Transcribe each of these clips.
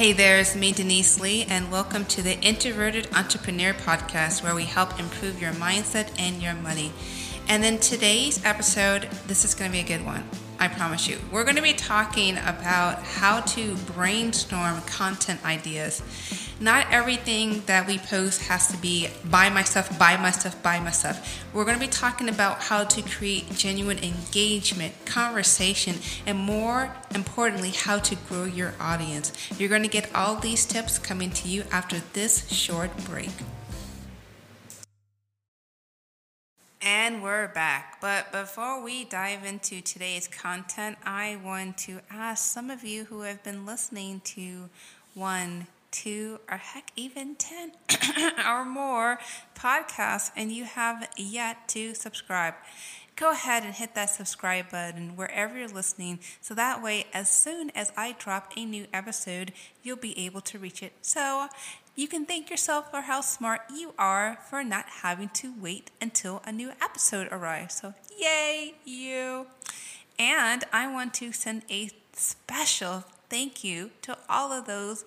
Hey there, it's me, Denise Lee, and welcome to the Introverted Entrepreneur Podcast, where we help improve your mindset and your money. And in today's episode, this is going to be a good one. I promise you. We're going to be talking about how to brainstorm content ideas. Not everything that we post has to be buy my stuff, buy my stuff, buy my stuff. We're going to be talking about how to create genuine engagement, conversation, and more importantly, how to grow your audience. You're going to get all these tips coming to you after this short break. And we're back. But before we dive into today's content, I want to ask some of you who have been listening to one, two, or heck, even 10 or more podcasts and you have yet to subscribe. Go ahead and hit that subscribe button wherever you're listening so that way, as soon as I drop a new episode, you'll be able to reach it. So, you can thank yourself for how smart you are for not having to wait until a new episode arrives. So, yay, you! And I want to send a special thank you to all of those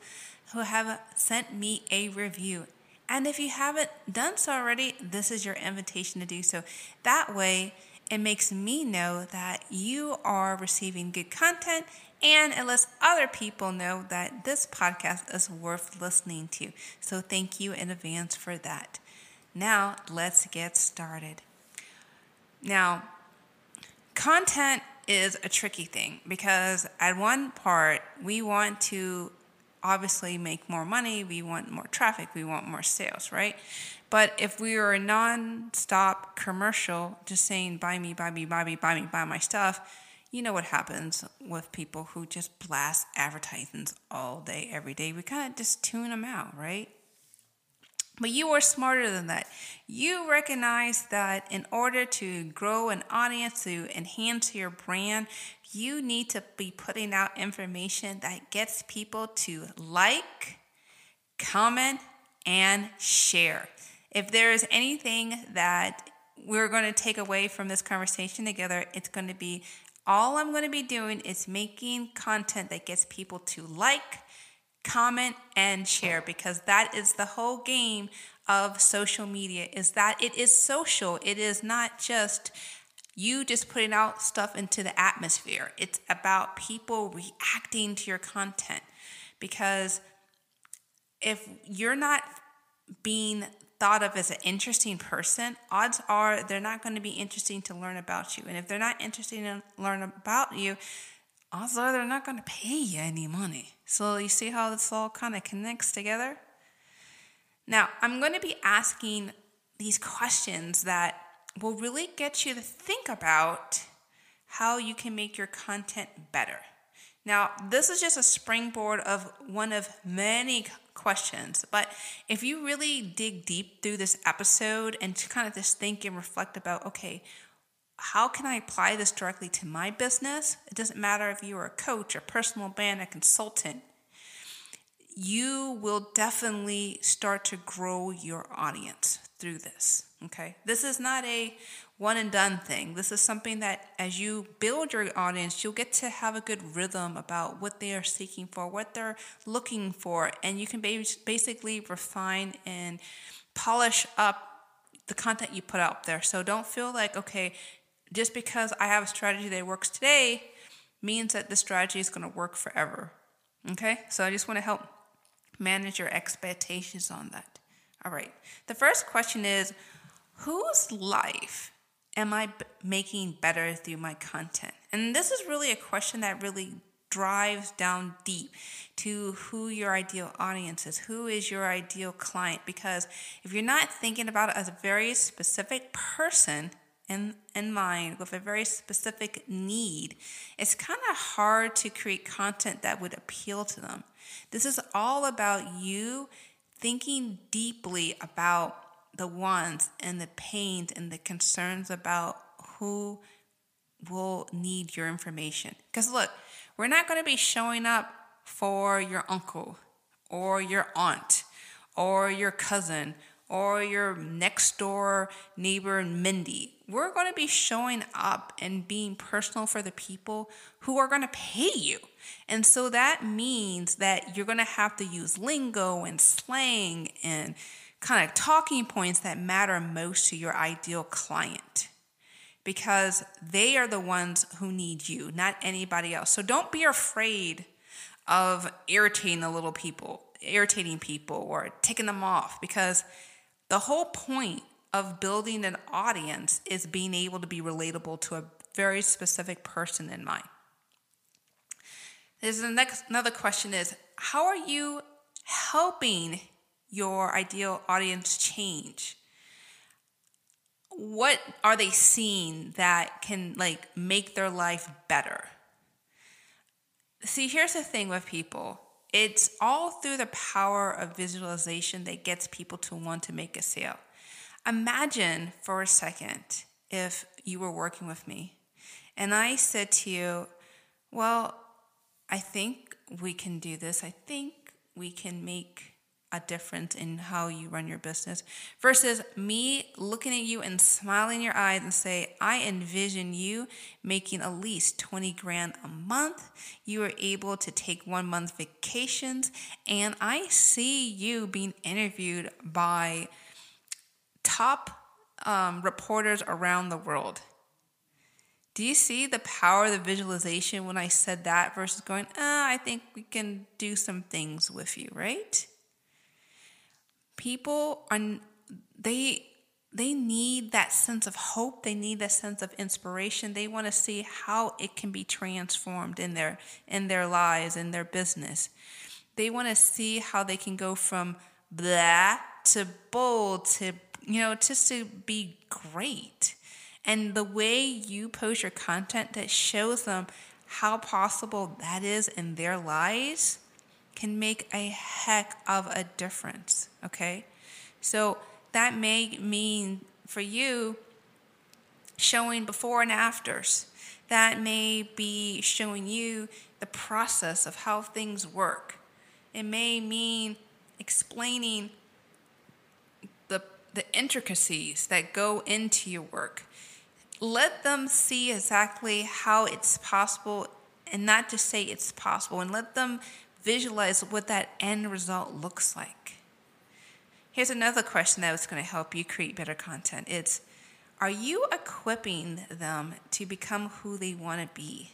who have sent me a review. And if you haven't done so already, this is your invitation to do so. That way, it makes me know that you are receiving good content and it lets other people know that this podcast is worth listening to. So thank you in advance for that. Now, let's get started. Now, content is a tricky thing because at one part, we want to obviously make more money, we want more traffic, we want more sales, right? But if we are a non-stop commercial, just saying buy me, buy me, buy me, buy me, buy my stuff, you know what happens with people who just blast advertisements all day, every day. We kind of just tune them out, right? But you are smarter than that. You recognize that in order to grow an audience, to enhance your brand, you need to be putting out information that gets people to like, comment, and share. If there is anything that we're going to take away from this conversation together, it's going to be all I'm going to be doing is making content that gets people to like, comment, and share because that is the whole game of social media is that it is social. It is not just you just putting out stuff into the atmosphere. It's about people reacting to your content because if you're not being thought of as an interesting person, odds are they're not going to be interesting to learn about you. And if they're not interested in learn about you, odds are they're not going to pay you any money. So you see how this all kind of connects together? Now, I'm going to be asking these questions that will really get you to think about how you can make your content better. Now, this is just a springboard of one of many questions, but if you really dig deep through this episode and to kind of just think and reflect about, okay, how can I apply this directly to my business? It doesn't matter if you are a coach, a personal brand, a consultant. You will definitely start to grow your audience through this. Okay. This is not a one and done thing. This is something that as you build your audience, you'll get to have a good rhythm about what they are seeking for, what they're looking for, and you can basically refine and polish up the content you put out there. So don't feel like, okay, just because I have a strategy that works today means that the strategy is going to work forever. Okay? So I just want to help manage your expectations on that. All right. The first question is whose life am I b- making better through my content? And this is really a question that really drives down deep to who your ideal audience is, who is your ideal client. Because if you're not thinking about it as a very specific person in, in mind with a very specific need, it's kind of hard to create content that would appeal to them. This is all about you thinking deeply about the wants and the pains and the concerns about who will need your information. Because look, we're not going to be showing up for your uncle or your aunt or your cousin or your next door neighbor Mindy. We're going to be showing up and being personal for the people who are going to pay you. And so that means that you're going to have to use lingo and slang and kind of talking points that matter most to your ideal client because they are the ones who need you, not anybody else. So don't be afraid of irritating the little people, irritating people or taking them off because the whole point of building an audience is being able to be relatable to a very specific person in mind. There's the next another question is how are you helping your ideal audience change? What are they seeing that can like make their life better? See, here's the thing with people. It's all through the power of visualization that gets people to want to make a sale. Imagine for a second if you were working with me and I said to you, Well, I think we can do this. I think we can make a difference in how you run your business versus me looking at you and smiling in your eyes and say, I envision you making at least 20 grand a month. You are able to take one month vacations, and I see you being interviewed by top um, reporters around the world. Do you see the power of the visualization when I said that versus going, ah, I think we can do some things with you, right? People are they they need that sense of hope. They need that sense of inspiration. They want to see how it can be transformed in their in their lives in their business. They want to see how they can go from blah to bold to you know just to be great. And the way you post your content that shows them how possible that is in their lives can make a heck of a difference, okay? So that may mean for you showing before and afters. That may be showing you the process of how things work. It may mean explaining the, the intricacies that go into your work. Let them see exactly how it's possible and not just say it's possible, and let them visualize what that end result looks like. Here's another question that was going to help you create better content. It's are you equipping them to become who they want to be?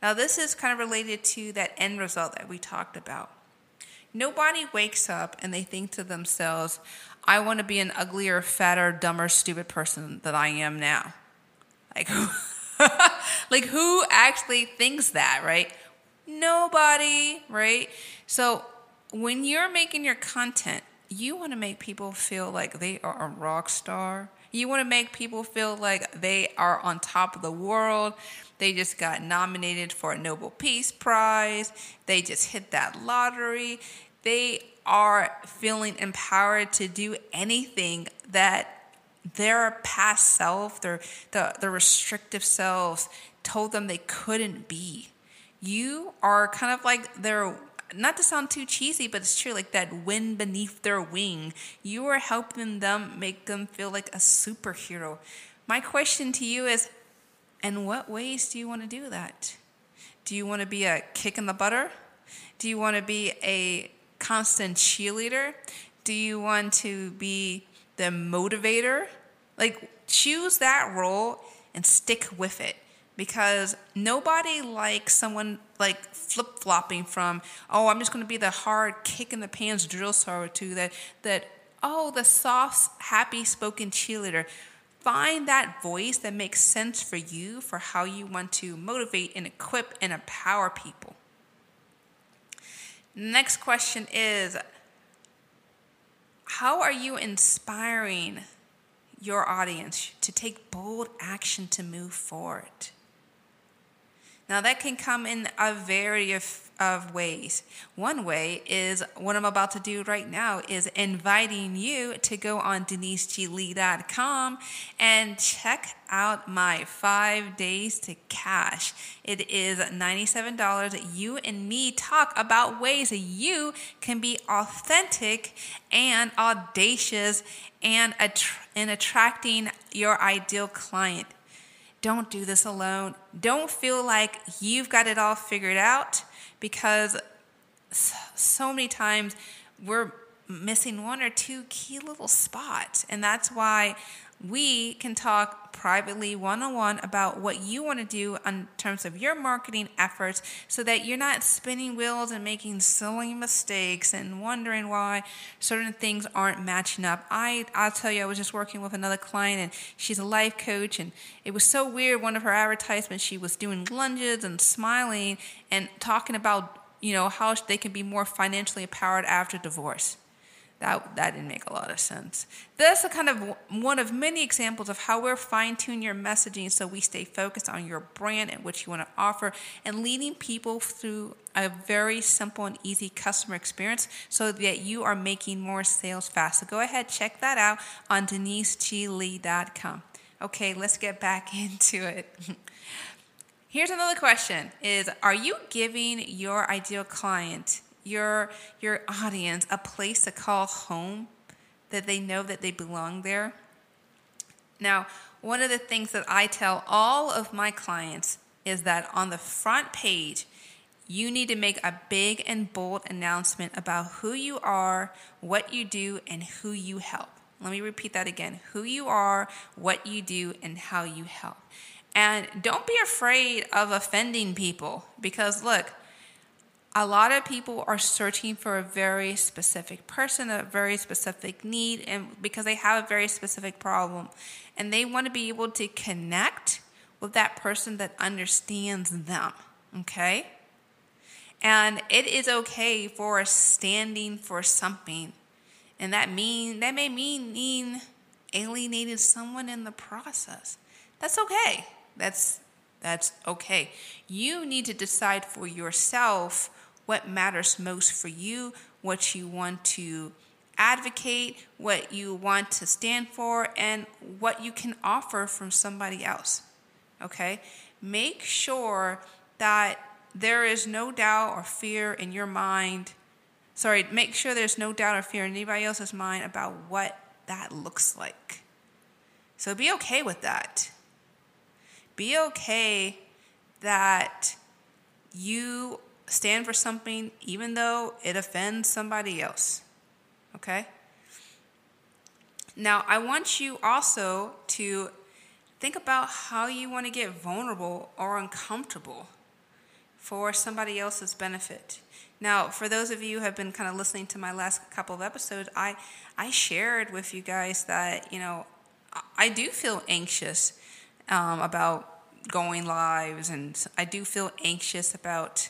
Now, this is kind of related to that end result that we talked about. Nobody wakes up and they think to themselves, I want to be an uglier, fatter, dumber, stupid person than I am now. Like, like who actually thinks that, right? Nobody, right? So when you're making your content, you want to make people feel like they are a rock star. You want to make people feel like they are on top of the world. They just got nominated for a Nobel Peace Prize. They just hit that lottery. They are feeling empowered to do anything that their past self, their the, the restrictive selves told them they couldn't be you are kind of like their not to sound too cheesy, but it's true, like that wind beneath their wing. You are helping them make them feel like a superhero. My question to you is in what ways do you want to do that? Do you want to be a kick in the butter? Do you want to be a constant cheerleader? Do you want to be the motivator? Like, choose that role and stick with it because nobody likes someone like flip flopping from oh I'm just going to be the hard kick in the pants drill sergeant to that that oh the soft happy spoken cheerleader. Find that voice that makes sense for you for how you want to motivate and equip and empower people. Next question is How are you inspiring your audience to take bold action to move forward? Now, that can come in a variety of, of ways. One way is what I'm about to do right now is inviting you to go on deniseglee.com and check out my five days to cash. It is $97. You and me talk about ways that you can be authentic and audacious and, att- and attracting your ideal client. Don't do this alone. Don't feel like you've got it all figured out because so many times we're missing one or two key little spots. And that's why we can talk privately one on one about what you want to do in terms of your marketing efforts so that you're not spinning wheels and making silly mistakes and wondering why certain things aren't matching up. I, I'll tell you, I was just working with another client and she's a life coach and it was so weird. One of her advertisements, she was doing lunges and smiling and talking about, you know, how they can be more financially empowered after divorce. That, that didn't make a lot of sense. That's a kind of one of many examples of how we're fine tuning your messaging so we stay focused on your brand and what you want to offer and leading people through a very simple and easy customer experience so that you are making more sales fast. So go ahead, check that out on deniseglee.com. Okay, let's get back into it. Here's another question is are you giving your ideal client your your audience a place to call home that they know that they belong there. Now one of the things that i tell all of my clients is that on the front page you need to make a big and bold announcement about who you are what you do and who you help. Let me repeat that again. Who you are what you do and how you help. And don't be afraid of offending people because look a lot of people are searching for a very specific person, a very specific need, and because they have a very specific problem. And they want to be able to connect with that person that understands them. Okay? And it is okay for standing for something. And that mean that may mean, mean alienating someone in the process. That's okay. That's that's okay. You need to decide for yourself what matters most for you, what you want to advocate, what you want to stand for, and what you can offer from somebody else. Okay? Make sure that there is no doubt or fear in your mind. Sorry, make sure there's no doubt or fear in anybody else's mind about what that looks like. So be okay with that. Be okay that you stand for something even though it offends somebody else. Okay? Now, I want you also to think about how you want to get vulnerable or uncomfortable for somebody else's benefit. Now, for those of you who have been kind of listening to my last couple of episodes, I I shared with you guys that you know I do feel anxious um, about going lives, and I do feel anxious about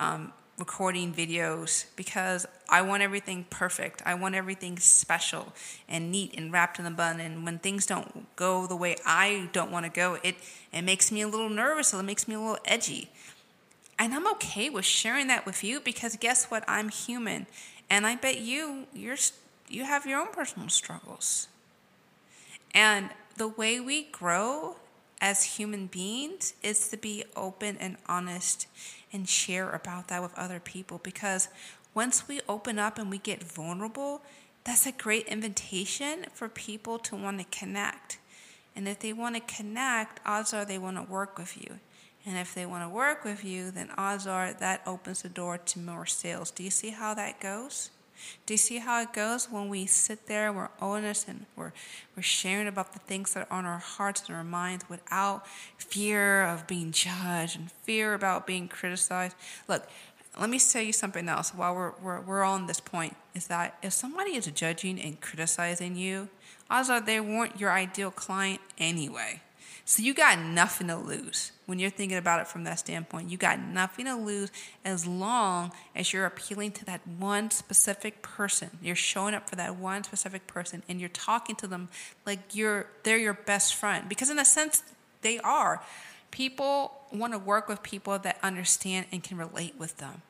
um, recording videos because I want everything perfect. I want everything special and neat and wrapped in a bun. And when things don't go the way I don't want to go, it, it makes me a little nervous. It makes me a little edgy. And I'm okay with sharing that with you because guess what? I'm human. And I bet you you're, you have your own personal struggles. And the way we grow as human beings is to be open and honest and share about that with other people because once we open up and we get vulnerable, that's a great invitation for people to want to connect. And if they want to connect, odds are they want to work with you. And if they want to work with you, then odds are that opens the door to more sales. Do you see how that goes? Do you see how it goes when we sit there, we're honest, and we're, we're sharing about the things that are on our hearts and our minds without fear of being judged and fear about being criticized? Look, let me tell you something else while we're, we're, we're on this point is that if somebody is judging and criticizing you, odds are they weren't your ideal client anyway. So you got nothing to lose when you're thinking about it from that standpoint. You got nothing to lose as long as you're appealing to that one specific person. You're showing up for that one specific person and you're talking to them like you're they're your best friend because in a sense they are. people want to work with people that understand and can relate with them.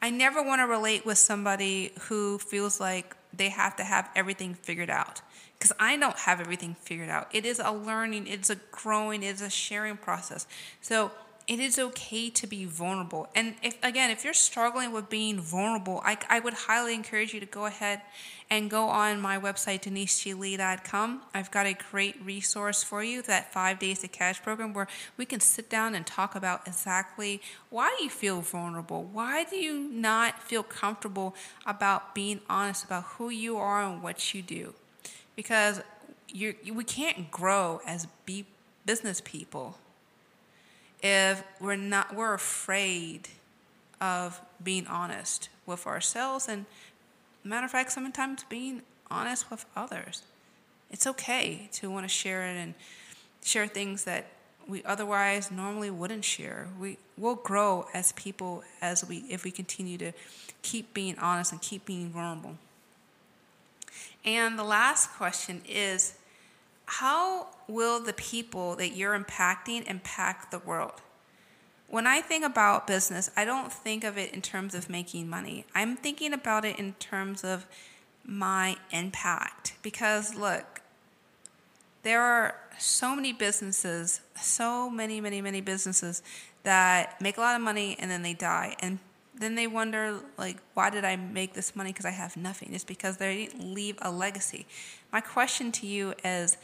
I never want to relate with somebody who feels like they have to have everything figured out because I don't have everything figured out. It is a learning, it's a growing, it's a sharing process. So it is okay to be vulnerable. And if again, if you're struggling with being vulnerable, I, I would highly encourage you to go ahead and go on my website, deniseglee.com. I've got a great resource for you, that five days to cash program, where we can sit down and talk about exactly why you feel vulnerable. Why do you not feel comfortable about being honest about who you are and what you do? Because you we can't grow as be business people if we're not we're afraid of being honest with ourselves and matter of fact sometimes being honest with others. It's okay to want to share it and share things that we otherwise normally wouldn't share. We will grow as people as we if we continue to keep being honest and keep being vulnerable. And the last question is how will the people that you're impacting impact the world? When I think about business, I don't think of it in terms of making money. I'm thinking about it in terms of my impact. Because look, there are so many businesses, so many, many, many businesses that make a lot of money and then they die. And then they wonder, like, why did I make this money? Because I have nothing. It's because they didn't leave a legacy. My question to you is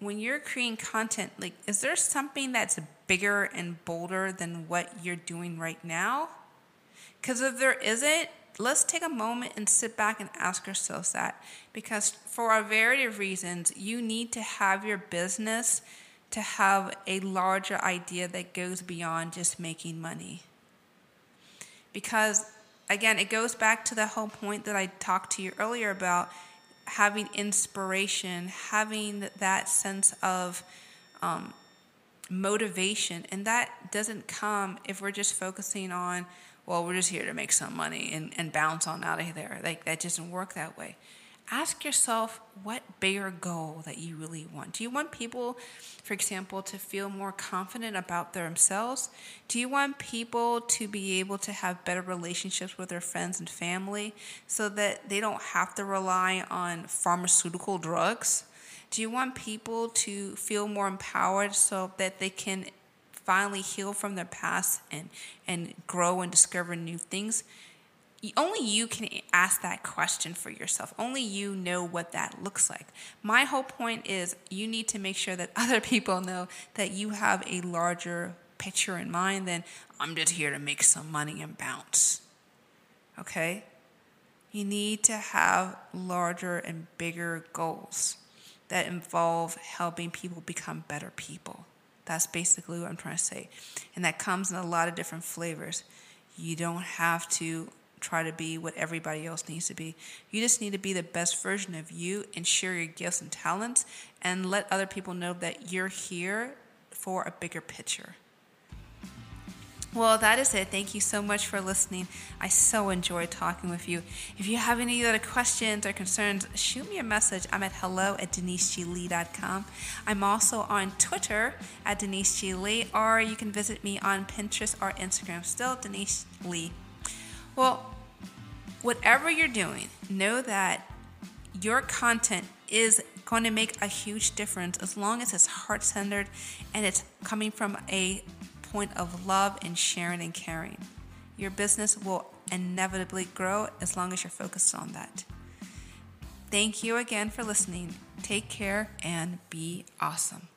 when you're creating content, like, is there something that's bigger and bolder than what you're doing right now? Because if there isn't, let's take a moment and sit back and ask ourselves that. Because for a variety of reasons, you need to have your business to have a larger idea that goes beyond just making money. Because again, it goes back to the whole point that I talked to you earlier about having inspiration, having that sense of um, motivation. And that doesn't come if we're just focusing on, well, we're just here to make some money and, and bounce on out of there. Like, that doesn't work that way ask yourself what bigger goal that you really want. Do you want people, for example, to feel more confident about themselves? Do you want people to be able to have better relationships with their friends and family so that they don't have to rely on pharmaceutical drugs? Do you want people to feel more empowered so that they can finally heal from their past and, and grow and discover new things? Only you can ask that question for yourself. Only you know what that looks like. My whole point is you need to make sure that other people know that you have a larger picture in mind than I'm just here to make some money and bounce. Okay? You need to have larger and bigger goals that involve helping people become better people. That's basically what I'm trying to say. And that comes in a lot of different flavors. You don't have to try to be what everybody else needs to be. You just need to be the best version of you and share your gifts and talents and let other people know that you're here for a bigger picture. Well, that is it. Thank you so much for listening. I so enjoyed talking with you. If you have any other questions or concerns, shoot me a message. I'm at hello at deniseglee.com. I'm also on Twitter at Denise Lee, or you can visit me on Pinterest or Instagram, still Denise Lee. Well, whatever you're doing, know that your content is going to make a huge difference as long as it's heart centered and it's coming from a point of love and sharing and caring. Your business will inevitably grow as long as you're focused on that. Thank you again for listening. Take care and be awesome.